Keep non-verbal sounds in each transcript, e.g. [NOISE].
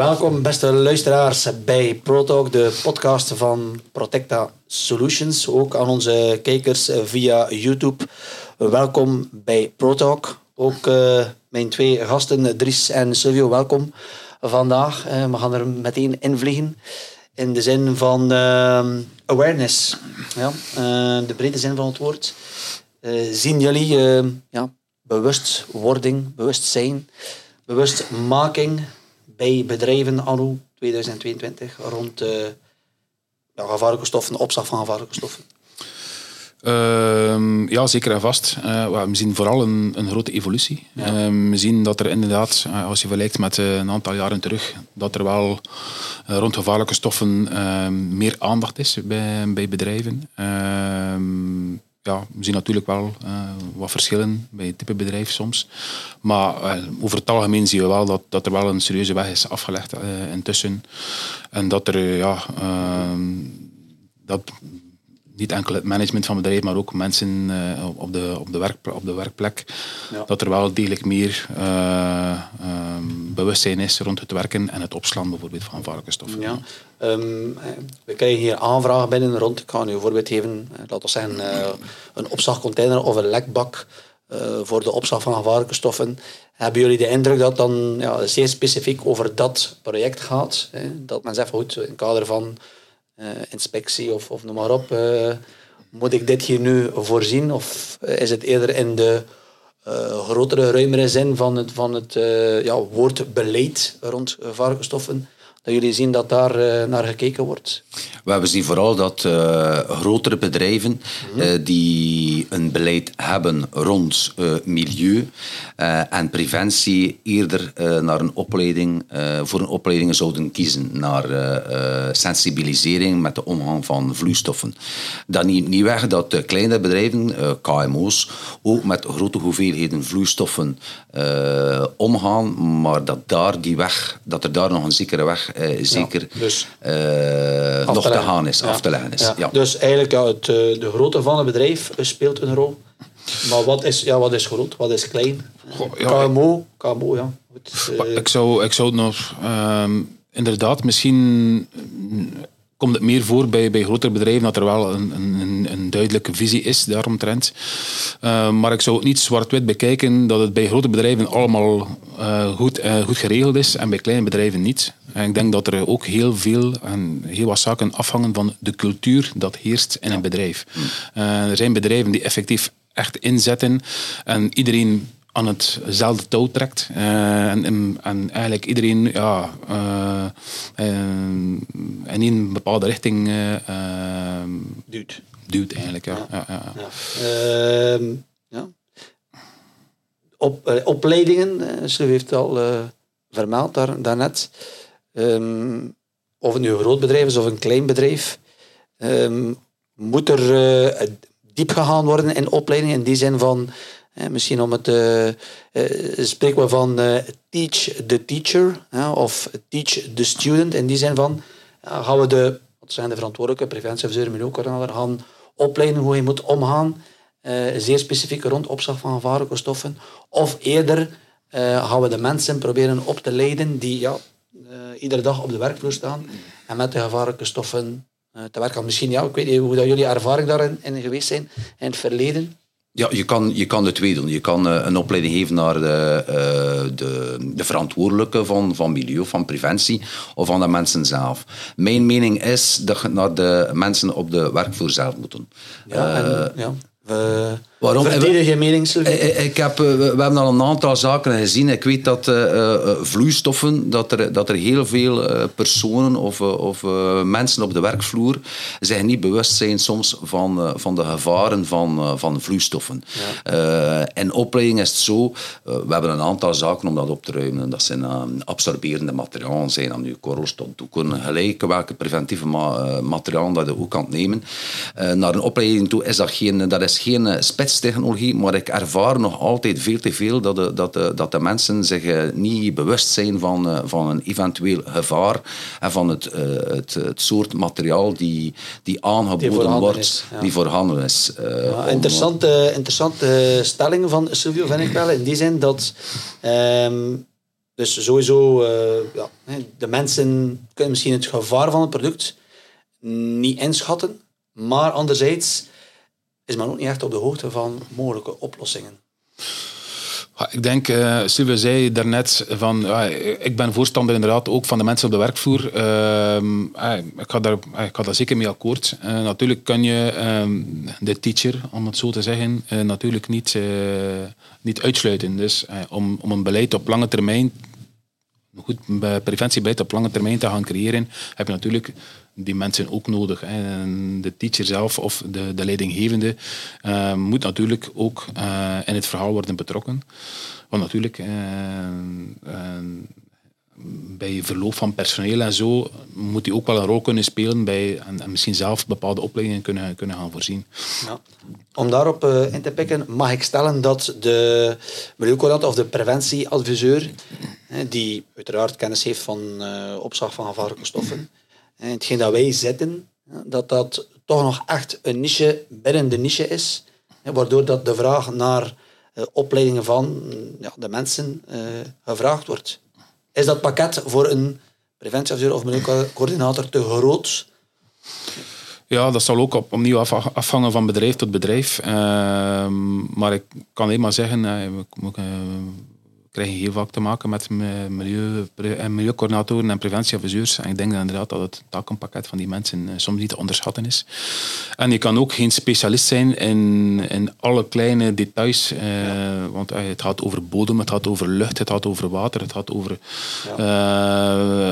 Welkom, beste luisteraars, bij ProTalk, de podcast van Protecta Solutions. Ook aan onze kijkers via YouTube. Welkom bij ProTalk. Ook uh, mijn twee gasten, Dries en Silvio, welkom vandaag. Uh, we gaan er meteen in vliegen. In de zin van uh, awareness. Ja, de brede zin van het woord. zien jullie ja, bewustwording, bewustzijn, bewustmaking bij bedrijven anno 2022 rond ja, gevaarlijke stoffen, opslag van gevaarlijke stoffen? Uh, ja, zeker en vast. Uh, we zien vooral een, een grote evolutie. Uh, we zien dat er inderdaad, uh, als je vergelijkt met een aantal jaren terug, dat er wel rond gevaarlijke stoffen ehm, meer aandacht is bij, bij bedrijven. Ehm, ja, we zien natuurlijk wel uh, wat verschillen bij het type bedrijf soms. Maar uh, over het algemeen zien we wel dat, dat er wel een serieuze weg is afgelegd uh, intussen. En dat er, ja, ehm, dat niet enkel het management van het bedrijf, maar ook mensen op, de, op, de werk, op de werkplek. Ja. Dat er wel degelijk meer um, bewustzijn is rond het werken en het opslaan bijvoorbeeld van varkensstoffen. Ja. Um, we krijgen hier aanvragen binnen rond, ik ga nu een voorbeeld geven, laten we uh, een opslagcontainer of een lekbak voor de opslag van varkensstoffen. Hebben jullie de indruk dat dan ja, zeer specifiek over dat project gaat? Hè? Dat men zegt, goed, in het kader van eh, inspectie of, of noem maar op. Eh, moet ik dit hier nu voorzien? Of is het eerder in de grotere, ruimere zin van het, van het ja, woord beleid rond varkensstoffen? Dat jullie zien dat daar uh, naar gekeken wordt? We zien vooral dat uh, grotere bedrijven -hmm. uh, die een beleid hebben rond milieu en preventie eerder naar een opleiding, voor een opleiding zouden kiezen naar sensibilisering met de omgang van vloeistoffen. Dat niet, niet weg dat kleine bedrijven, KMO's, ook met grote hoeveelheden vloeistoffen omgaan, maar dat, daar die weg, dat er daar nog een zekere weg zeker ja, dus uh, nog te gaan is, ja. af te leggen is. Ja. Dus eigenlijk ja, het, de grootte van het bedrijf speelt een rol. Maar wat is, ja, wat is groot, wat is klein? Goh, KMO, KMO, ja. Goed, ik, zou, ik zou nog um, inderdaad misschien komt het meer voor bij, bij grotere bedrijven dat er wel een, een, een duidelijke visie is daaromtrent. Uh, maar ik zou het niet zwart-wit bekijken dat het bij grote bedrijven allemaal uh, goed, uh, goed geregeld is en bij kleine bedrijven niet. En ik denk dat er ook heel veel en heel wat zaken afhangen van de cultuur dat heerst in een bedrijf. er zijn bedrijven die effectief echt inzetten en iedereen aan hetzelfde touw trekt. Uh, en, en, eigenlijk iedereen ja, uh, uh, in een bepaalde richting duwt. duwt eigenlijk. Ja. Ja. Ja, ja. Ehm, ja. Op, opleidingen, ze heeft het al vermeld daar, daarnet. Um, of het nu een groot bedrijf is of een klein bedrijf. Um, moet er diep gegaan worden in opleidingen in die zin van misschien om het uh, uh, van uh, teach the teacher of teach the student. In die zin van gaan we de, wat zijn de verantwoordelijke ook gaan opleiden hoe je moet omgaan, zeer specifiek rond opslag van gevaarlijke stoffen. Of eerder gaan we de mensen proberen op te leiden die ja, iedere dag op de werkvloer staan en met de gevaarlijke stoffen te werken. Misschien, ja, ik weet niet hoe dat jullie ervaring daarin in geweest zijn in het verleden. Ja, je kan, je kan de twee doen. Je kan uh, een opleiding geven naar de, uh, de, de verantwoordelijke van, van milieu, van preventie, of aan de mensen zelf. Mijn mening is dat je naar de mensen op de werkvloer zelf moet doen. Ja, en, ja. Uh, Waarom? Verdedig je mening, ik heb, we, we, hebben al een aantal zaken gezien. Ik weet dat uh, vloeistoffen, dat er, dat er heel veel uh, personen of, of mensen op de werkvloer zich niet bewust zijn soms van, van de gevaren van, van vloeistoffen. Ja. in opleiding is het zo, we hebben een aantal zaken om dat op te ruimen. Dat zijn absorberende materialen, zijn dan nu korrels tot doeken, gelijk welke preventieve ma materialen dat je ook kan nemen. naar een opleiding toe is dat geen, dat is geen spits technologie, maar ik ervaar nog altijd veel te veel dat de, dat de, dat de mensen zich eh, niet bewust zijn van, eh, van een eventueel gevaar en van het, eh, het, het soort materiaal die, die aangeboden wordt, is, die voorhanden is. Ja, interessante, interessante stelling van Silvio, vind ik wel. In die zin dat um, Dus sowieso, uh, ja, de mensen kunnen misschien het gevaar van het product niet inschatten, maar anderzijds is men ook niet echt op de hoogte van mogelijke oplossingen. Ik denk, uh, Sylvia zei daarnet van, ik ben voorstander inderdaad ook van de mensen op de werkvloer. Uh, ik, ga daar, ik ga daar zeker mee akkoord. Uh, natuurlijk kan je ehm, de teacher, om het zo te zeggen, uh, natuurlijk niet, niet uitsluiten. Dus om, om een beleid op lange termijn goed preventiebeleid op lange termijn te gaan creëren, heb je natuurlijk die mensen ook nodig. Hè. De teacher zelf of de, de leidinggevende uh, moet natuurlijk ook uh, in het verhaal worden betrokken. Want natuurlijk, uh, bij verloop van personeel en zo, moet hij ook wel een rol kunnen spelen bij, en, en misschien zelf bepaalde opleidingen kunnen, kunnen gaan voorzien. Ja. Om daarop in te pikken, mag ik stellen dat de milieucoördinator of de preventieadviseur, die uiteraard kennis heeft van opslag van gevaarlijke stoffen, en hetgeen dat wij zetten, dat dat toch nog echt een niche binnen de niche is, waardoor dat de vraag naar uh, opleidingen van ja, de mensen uh, gevraagd wordt. Is dat pakket voor een preventieadviseur of milieucoördinator te groot? Ja, dat zal ook op, opnieuw afhangen van bedrijf tot bedrijf. Uh, maar ik kan alleen maar zeggen, uh, krijg je heel vaak te maken met milieu, en milieucoördinatoren en preventieadviseurs. En ik denk dat inderdaad dat het takenpakket van die mensen eh, soms niet te onderschatten is. En je kan ook geen specialist zijn in, in alle kleine details. Eh, Want eh, het gaat over bodem, het gaat over lucht, het gaat over water, het gaat over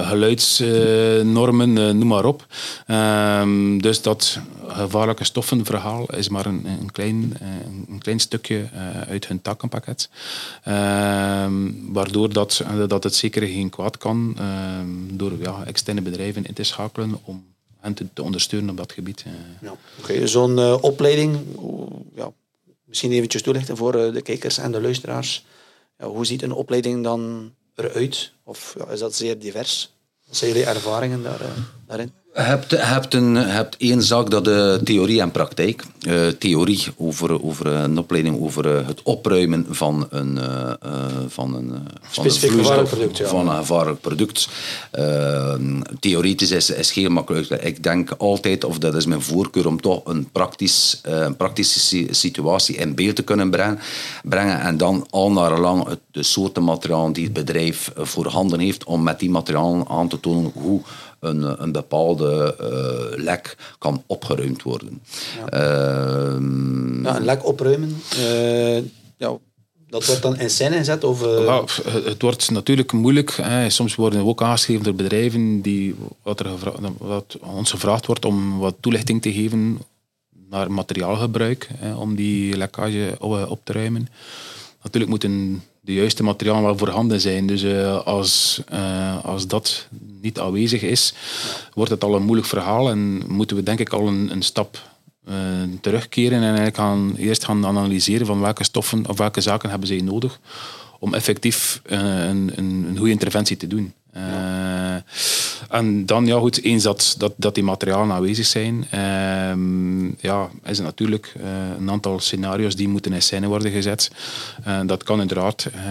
geluidsnormen, noem maar op. Ehm, dus dat gevaarlijke stoffenverhaal is maar een, een, klein, een klein stukje uit hun takenpakket. Ehm, Ehm, waardoor dat, dat het zeker geen kwaad kan ehm, door ja, externe bedrijven in te schakelen om hen te, te ondersteunen op dat gebied. Eh. Ja. Zo'n uh, opleiding, ja, misschien eventjes toelichten voor de kijkers en de luisteraars. Ja, hoe ziet een opleiding dan eruit? Of ja, is dat zeer divers? Wat zijn jullie ervaringen daar, daarin? Je hebt, hebt, een, hebt één zaak, dat de theorie en praktijk. Uh, theorie over, over een opleiding over uh, het opruimen van een, uh, van een, van een vloeistof, ja. van een gevaarlijk product. theoretisch is, is heel makkelijk. Ik denk altijd, of dat is mijn voorkeur, om toch een, praktisch, een praktische situatie in beeld te kunnen brengen, brengen en dan al naar lang de soorten materiaal die het bedrijf voorhanden heeft, om met die materialen aan te tonen hoe een, een bepaalde uh, lek kan opgeruimd worden. Ja. Uh, ja, een lek opruimen, uh, ja, dat wordt dan in scène gezet? Of, ja, het wordt natuurlijk moeilijk. Hè. Soms worden we ook aangeschreven door bedrijven die, wat, er wat ons gevraagd wordt om wat toelichting te geven naar materiaalgebruik, hè, om die lekkage op te ruimen. Natuurlijk moeten de juiste materialen wel voorhanden zijn. Dus uh, als, uh, als dat niet aanwezig is, wordt het al een moeilijk verhaal en moeten we denk ik al een, een stap uh, terugkeren en eigenlijk gaan, eerst gaan analyseren van welke stoffen of welke zaken hebben zij nodig om effectief een, een, een goede interventie te doen. Ja. En dan, ja goed, eens dat, dat, dat die materialen aanwezig zijn, ehm, ja, is het natuurlijk uh, een aantal scenario's die moeten in scène worden gezet. Uh, dat kan uiteraard uh,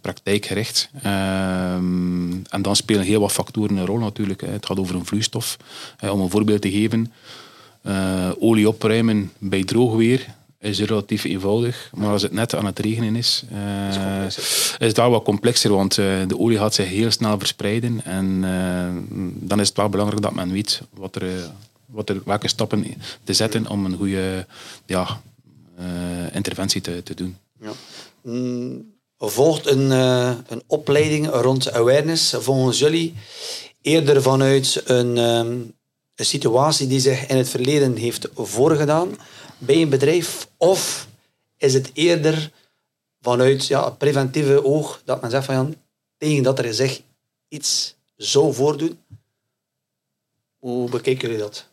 praktijkgericht. Ehm, en dan spelen heel wat factoren een rol natuurlijk. Het gaat over een vloeistof. om een voorbeeld te geven, olie opruimen bij droog weer is relatief eenvoudig. Maar als het net aan het regenen is, uh, is, het wel wat complexer. Want uh, de olie gaat zich heel snel verspreiden. En uh, dan is het wel belangrijk dat men weet wat er, wat er, welke stappen te zetten om een goede ja, interventie te, te doen. Ja. Mm, volgt een, een opleiding rond awareness volgens jullie eerder vanuit een, um, een situatie die zich in het verleden heeft voorgedaan? Bij een bedrijf? Of is het eerder vanuit ja, preventieve oog dat men zegt van ja, tegen dat er zich iets zou voordoen? Hoe bekijken jullie dat?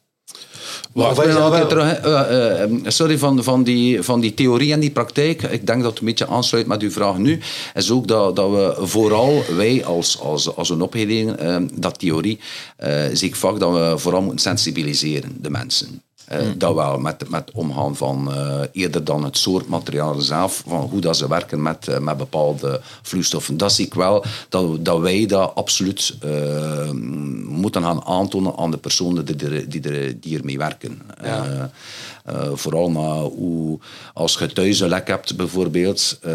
Terug, uh, uh, sorry, van, van, die, van die theorie en die praktijk. Ik denk dat het een beetje aansluit met uw vraag nu. Is ook dat, dat we vooral, wij als, als, als een opleiding, uh, dat theorie, zie ik vaak dat we vooral moeten sensibiliseren, de mensen. Uh, Dat wel, met, met omgaan van uh, eerder dan het soort materiaal zelf, van hoe dat ze werken met, uh, met bepaalde vloeistoffen. Dat zie ik wel, dat, dat wij dat absoluut moeten gaan aantonen aan de personen die, er, die, er, die ermee werken. Ja. Uh, vooral naar hoe, als je thuis een lek hebt bijvoorbeeld, uh,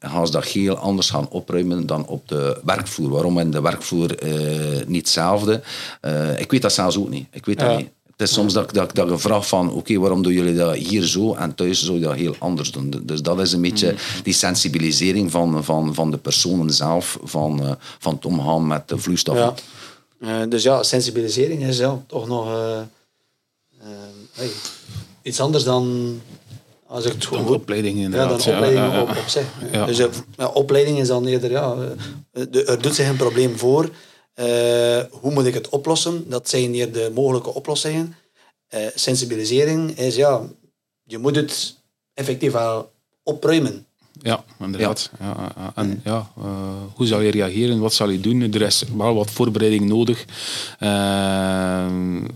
gaan ze dat heel anders gaan opruimen dan op de werkvloer. Waarom in de werkvloer uh, niet hetzelfde? ik weet dat zelfs ook niet. Ik weet dat niet. Het is soms dat, dat, dat ik vraag van, oké, waarom doen jullie dat hier zo en thuis zou je dat heel anders doen? Dus dat is een beetje mm. die sensibilisering van, van, van de personen zelf, van, van het omgaan met de vloeistoffen. Ja. dus ja, sensibilisering is ja, toch nog hey, iets anders dan als ik het gewoon goed... opleiding inderdaad. Ja, dan opleiding ja, op, op zich. Ja. Dus ja, opleiding is dan eerder, ja, de, er doet zich een probleem voor. Uh, hoe moet ik het oplossen? Dat zijn hier de mogelijke oplossingen. Uh, sensibilisering is, ja, je moet het effectief wel opruimen. Ja, inderdaad. Ja. en ja, uh, hoe zal je reageren? Wat zal je doen? Er is wel wat voorbereiding nodig. Uh,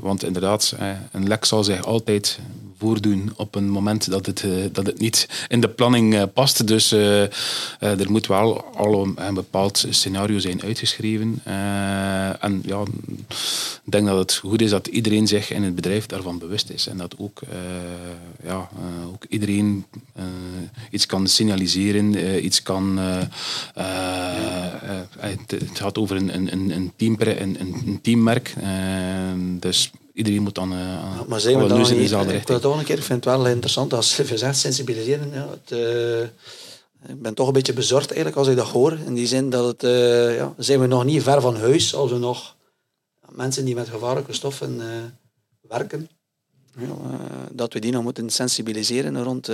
want inderdaad, een lek zal zich altijd voordoen op een moment dat het, uh, dat het niet in de planning uh, past. Dus uh, er moet wel al een, bepaald scenario zijn uitgeschreven. en ja, ik denk dat het goed is dat iedereen zich in het bedrijf daarvan bewust is. En dat ook, ja, ook iedereen iets kan signaliseren, iets kan... Het, het, gaat over een, een, een, team, een, een teammerk. dus iedereen moet dan uh, maar zijn we dan richting. Ik, een keer, ik vind het wel interessant als je zegt sensibiliseren. Ja, het, uh, ik ben toch een beetje bezorgd eigenlijk als ik dat hoor. In die zin dat het, uh, ja, zijn we nog niet ver van huis als we nog mensen die met gevaarlijke stoffen werken. Ja, dat we die nog moeten sensibiliseren rond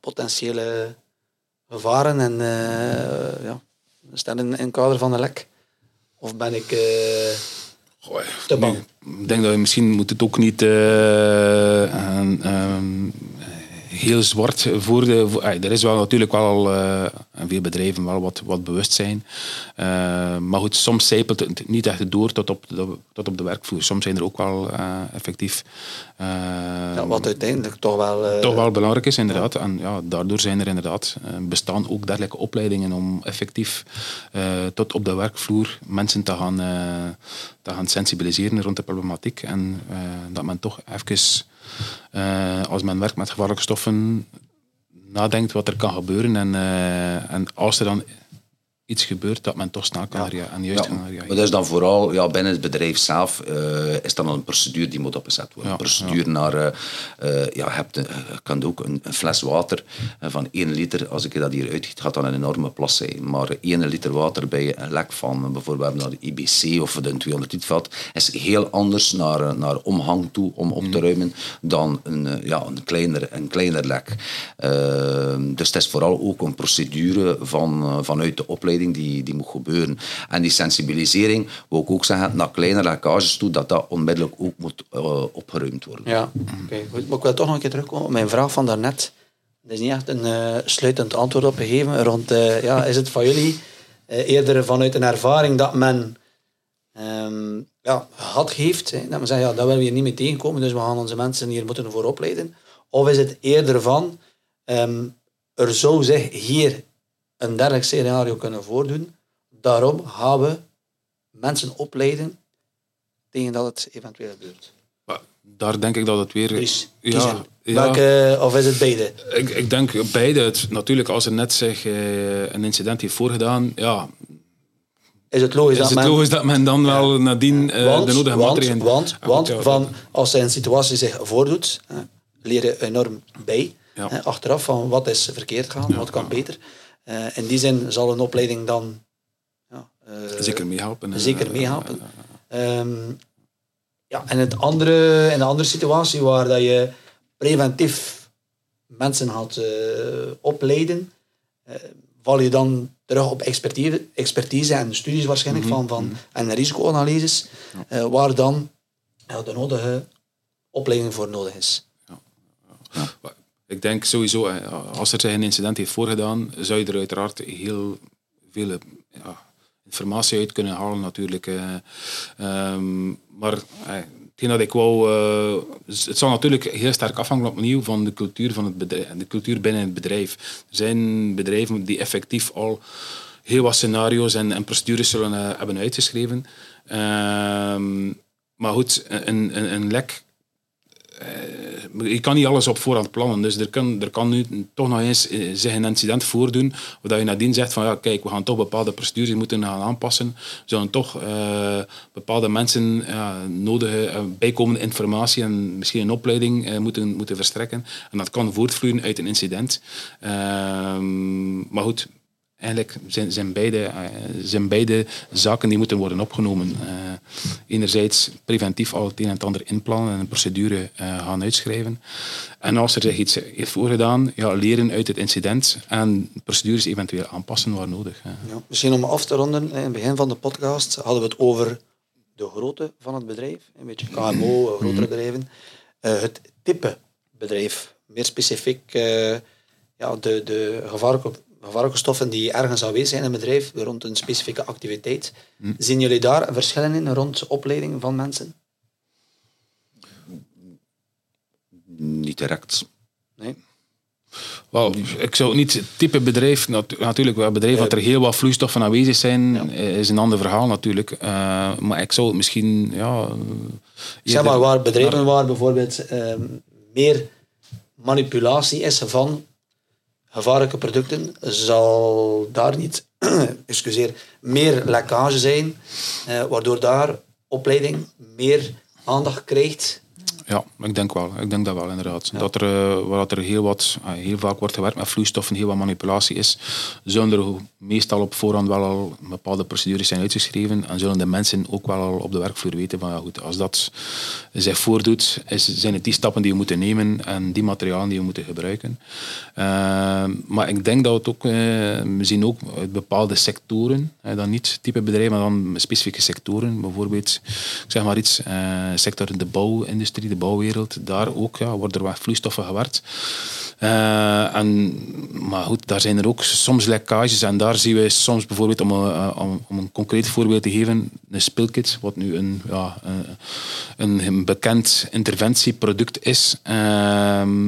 potentiële gevaren en ja, in, in het kader van een lek. Of ben ik Goh, te bang? Ik denk dat je misschien moet het ook niet uh, heel zwart voor de. Voor, er is wel natuurlijk wel al uh, veel bedrijven wel wat, wat bewustzijn. Uh, maar goed, soms zijpelt het niet echt door tot op de, tot op de werkvloer. Soms zijn er ook wel uh, effectief. ja, wat uiteindelijk toch wel. toch wel belangrijk is, inderdaad. Ja. En ja, daardoor zijn er inderdaad bestaan ook dergelijke opleidingen om effectief tot op de werkvloer mensen te gaan, te gaan sensibiliseren rond de problematiek. En dat men toch even uh, als men werkt met gevaarlijke stoffen, nadenkt wat er kan gebeuren. En, uh, en als er dan iets gebeurt, dat men toch snel kan ja. en juist ja, gaan reageren. Maar dat is dan vooral ja, binnen het bedrijf zelf uh, is dan een procedure die moet opgezet worden. Ja, een procedure naar, uh, uh, ja, hebt, kan ook een, een fles water van 1 liter, als ik dat hier uitgiet, gaat dan een enorme plas zijn. Maar 1 liter water bij een lek van bijvoorbeeld naar de IBC of de 200 liter is heel anders naar, naar omhang toe om op te mm. ruimen dan een, ja, een, kleiner, een kleiner lek. dus het is vooral ook een procedure van, vanuit de opleiding die, die moet gebeuren. En die sensibilisering, wil ik ook zeggen, naar kleine lekkages toe, dat dat onmiddellijk ook moet uh, opgeruimd worden. Ja, oké. Maar ik wil toch nog een keer terugkomen op mijn vraag van daarnet. Er is niet echt een uh, sluitend antwoord op gegeven rond, uh, ja, is het van jullie eerder vanuit een ervaring dat men um, ja, had heeft, dat men zegt, ja, dat willen we hier niet mee tegenkomen, dus we gaan onze mensen hier moeten voor opleiden. Of is het eerder van, um, er zou zich hier een dergelijk scenario kunnen voordoen. Daarom gaan we mensen opleiden tegen dat het eventueel gebeurt. Daar denk ik dat het weer... Ja, Welke, of is het beide? Ik, ik denk beide. Het, natuurlijk, als er net zeg, eh, een incident heeft voorgedaan, ja, is het logisch, is dat, het men, logisch dat men dan wel nadien uh, want, de nodige maatregelen... Want, want, want van, als een situatie zich voordoet, uh, leer je enorm bij. achteraf van wat is verkeerd gaan, wat kan beter. Uh, in die zin zal een opleiding dan ja, uh, zeker meehelpen. Zeker meehelpen. Um, ja, en het andere, in een andere situatie waar dat je preventief mensen had uh, opleiden, val je dan terug op expertise, expertise en studies waarschijnlijk mm -hmm. van, van, mhm. en risicoanalyses, ja. waar dan ja, de nodige opleiding voor nodig is. Ik denk sowieso, als er zich een incident heeft voorgedaan, zou je er uiteraard heel veel ja, informatie uit kunnen halen natuurlijk. Um, maar hetgeen dat ik het zal natuurlijk heel sterk afhangen opnieuw van de cultuur, van het bedrijf, de cultuur binnen het bedrijf. Er zijn bedrijven die effectief al heel wat scenario's en, procedures zullen hebben uitgeschreven. Ehm, maar goed, een, een, een lek je kan niet alles op voorhand plannen. Dus er kan, er kan nu toch nog eens uh, zich een incident voordoen, waar je nadien zegt van ja, kijk, we gaan toch bepaalde procedures moeten gaan aanpassen. We zullen toch uh, bepaalde mensen nodige bijkomende informatie en misschien een opleiding moeten, moeten verstrekken. En dat kan voortvloeien uit een incident. Ehm, maar goed, eigenlijk zijn, zijn, beide, uh, zijn beide zaken die moeten worden opgenomen. Uh, enerzijds preventief al het een en het ander inplannen en een procedure uh, gaan uitschrijven. En als er zich iets heeft voorgedaan, ja, leren uit het incident en procedures eventueel aanpassen waar nodig. Ja, misschien om af te ronden, in het begin van de podcast hadden we het over de grootte van het bedrijf. Een beetje [CLEARS THROAT] KMO, grotere mhm. bedrijven. het type bedrijf, meer specifiek ja, de, de gevaarlijke gevaarlijke stoffen die ergens aanwezig zijn in een bedrijf rond een specifieke activiteit. Hm. Zien jullie daar verschillen in rond opleiding van mensen? Niet direct. Nee. Wel, ik zou niet het type bedrijf, natuurlijk wel bedrijf dat er heel wat vloeistoffen aanwezig zijn, is een ander verhaal natuurlijk. Uh, maar ik zou het misschien, ja... Zeg maar, waar bedrijven waar bijvoorbeeld uh, meer manipulatie is van gevaarlijke producten, zal daar niet [CLEARS THROAT] excuseer, meer lekkage zijn, eh, waardoor daar opleiding meer aandacht krijgt ja, ik denk wel. Ik denk dat wel, inderdaad. Dat er, uh, waar er heel, wat, uh, heel vaak wordt gewerkt met vloeistoffen, heel wat manipulatie is, zullen er meestal op voorhand wel al bepaalde procedures zijn uitgeschreven en zullen de mensen ook wel al op de werkvloer weten van ja goed, als dat zich voordoet, is, zijn het die stappen die we moeten nemen en die materialen die we moeten gebruiken. Uh, maar ik denk dat het ook, we zien ook uit bepaalde sectoren, dan niet type bedrijven, maar dan specifieke sectoren, bijvoorbeeld, ik zeg maar iets, sector in de bouwindustrie, bouwwereld, daar ook ja, worden er wat vloeistoffen gewerkt. Uh, en, maar goed, daar zijn er ook soms lekkages en daar zien we soms bijvoorbeeld, om, uh, om, om, een concreet voorbeeld te geven, een spilkit, wat nu een, ja, een, een bekend interventieproduct is. Uh,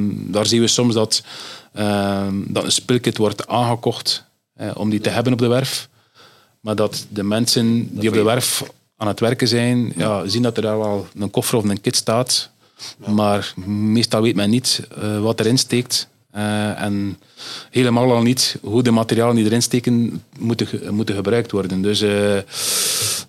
daar zien we soms dat, ehm, dat een spilkit wordt aangekocht om die te hebben op de werf. Maar dat de mensen die op de werf aan het werken zijn, ja, zien dat er daar wel een koffer of een kit staat maar meestal weet men niet uh, wat erin steekt. Uh, en helemaal al niet hoe de materialen die erin steken moeten, moeten gebruikt worden. Dus uh,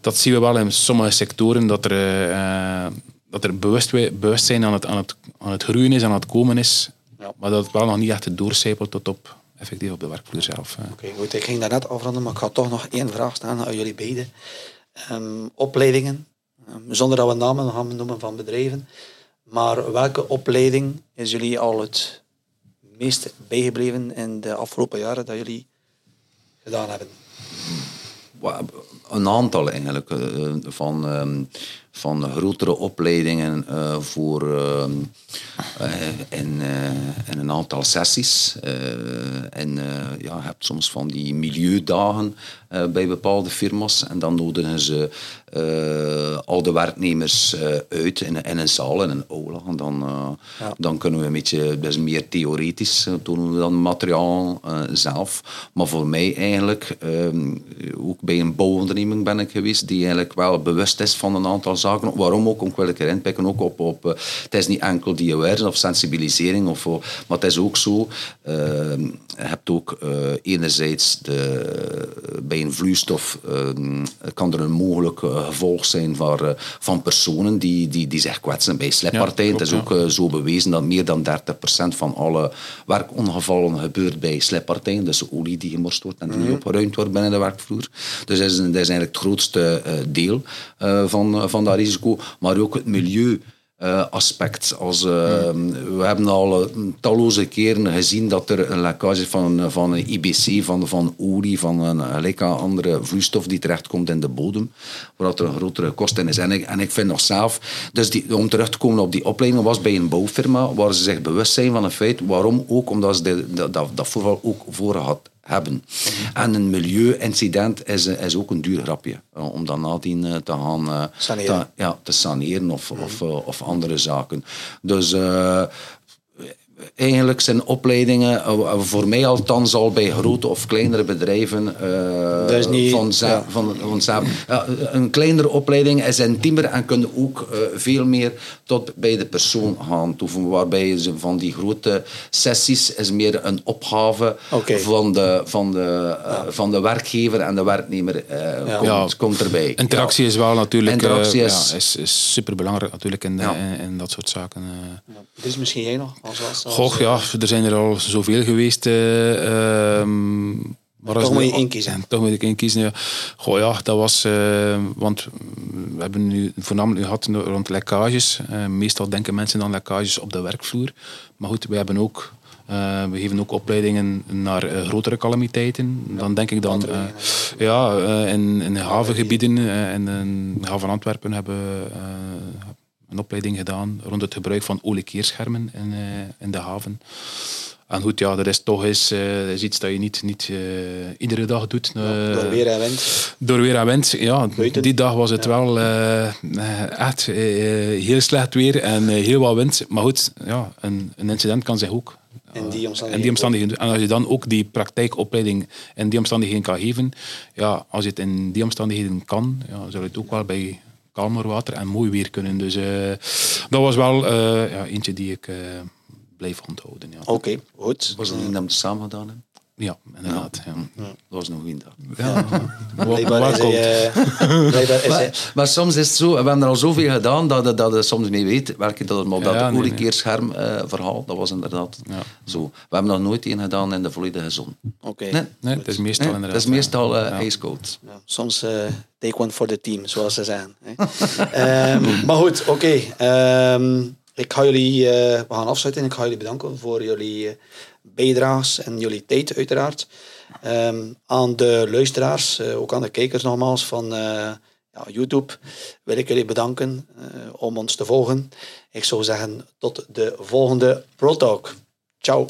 dat zien we wel in sommige sectoren, dat er, dat er bewust, bewustzijn aan het, aan, het, aan het groeien is, aan het komen is. Ja. Maar dat het wel nog niet echt doorcijpelt tot op effectief op de werkvloer zelf. Oké, goed. Ik ging daarnet afronden, maar ik ga toch nog één vraag stellen aan jullie beiden. Um, opleidingen, um, zonder dat we namen gaan noemen van bedrijven. Maar welke opleiding is jullie al het meest bijgebleven in de afgelopen jaren dat jullie gedaan hebben? Een aantal eigenlijk. Eh, van, ehm, van grotere opleidingen uh, voor uh, in, in, een aantal sessies. en ja, je hebt soms van die milieudagen bij bepaalde firma's. En dan nodigen ze al de werknemers uit in, in, een zaal, in een aula. En dan, ja. dan kunnen we een beetje, is meer theoretisch, doen we dan materiaal zelf. Maar voor mij eigenlijk, ook bij een bouwonderneming ben ik geweest, die eigenlijk wel bewust is van een aantal zaken. Waarom ook, om ik erin pikken, ook op, op het is niet enkel die awareness of sensibilisering, of, maar het is ook zo, je hebt ook enerzijds de, bij een vloeistof kan er een mogelijk gevolg zijn van, uh, van personen die, die, die zich kwetsen bij sleppartijen. het is ook zo bewezen dat meer dan 30% van alle werkongevallen gebeurt bij sleppartijen. Dus olie die gemorst wordt en die mhm. opgeruimd wordt binnen de werkvloer. Dus dat is, dat is eigenlijk het grootste deel van, van dat risico. Maar ook het milieu aspect. Als, uh, We hebben al uh, talloze keren gezien dat er een lekkage van, van een IBC, van, van olie, van een gelijk andere vloeistof die terechtkomt in de bodem, waar er een grotere kost in is. En ik, en ik vind nog zelf, dus die, om terug te komen op die opleiding, was bij een bouwfirma waar ze zich bewust zijn van het feit, waarom ook, omdat ze de, dat, dat voorval ook voor had hebben. En een milieu-incident is, is ook een duur grapje. eh, om dan nadien eh, te gaan eh, Saneren. te- ja, te saneren of, of, eh, of andere zaken. Dus eigenlijk zijn opleidingen, eh, voor mij althans al bij grote of kleinere bedrijven, eh, Dat is niet- van, za- ja. van, van een kleinere opleiding is intiemer en kun ook eh, veel meer tot bij de persoon gaan toevoegen. Waarbij ze van die grote sessies is meer een opgave van, de, van, de, eh, van de werkgever en de werknemer eh, Ja. komt, Ja. komt erbij. Interactie is wel natuurlijk Interactie eh, is- ja, is, is super belangrijk natuurlijk in, Ja. in, in dat soort zaken. eh. Dit is misschien jij nog. Als, als, als, Goh, ja, er zijn er al zoveel geweest. eh, ehm, maar Toch moet je één kiezen. En toch moet ik één kiezen. Ja. Goh, ja, dat was... eh, want we hebben nu voornamelijk gehad rond lekkages. Eh, meestal denken mensen aan lekkages op de werkvloer. Maar goed, we hebben ook... we geven ook opleidingen naar grotere calamiteiten. Dan denk ik dan... ja, in, in havengebieden. eh, in de haven Antwerpen hebben een opleiding gedaan rond het gebruik van oliekeerschermen in, eh, in de haven. En goed, ja, dat is toch eens, eh, is iets dat je niet, niet eh, iedere dag doet. door weer en wind. door weer en wind. Ja, Buiten. die dag was het wel echt heel slecht weer en heel wat wind. Maar goed, ja, een, een incident kan zich ook In die omstandigheden. in die omstandigheden. En als je dan ook die praktijkopleiding in die omstandigheden kan geven, ja, als je het in die omstandigheden kan, ja, zou je het ook wel bij kalmer water en mooi weer kunnen. Dus eh, dat was wel eh, ja, eentje die ik eh, blijf onthouden. Ja, Oké, goed. Was het niet dat we samen gedaan hebben? Ja inderdaad. Ja. Dat was nog dag. Ja. Wa- [LAUGHS] Blijkbaar waar is komt- hij, eh, blijkbaar is hij, Maar, maar soms is het zo, we hebben er al zoveel gedaan dat, je- dat je soms niet weet welke dat, maar dat Ja, nee, oliekeerscherm eh, verhaal, dat was inderdaad Ja. zo. We hebben nog nooit een gedaan in de volledige zon. Oké. Nee. Nee, het is meestal Nee, inderdaad. dat is meestal ja. ijskoud. Ja, soms eh, take one for the team, zoals ze zeggen. [LAUGHS] Ehm, maar goed, oké. Ehm, ik ga jullie, eh, we gaan afsluiten. Ik ga jullie bedanken voor jullie eh, bijdrages en jullie tijd uiteraard. Ehm, aan de luisteraars, eh, ook aan de kijkers nogmaals van ja, YouTube, wil ik jullie bedanken om ons te volgen. Ik zou zeggen tot de volgende Pro Talk. Ciao.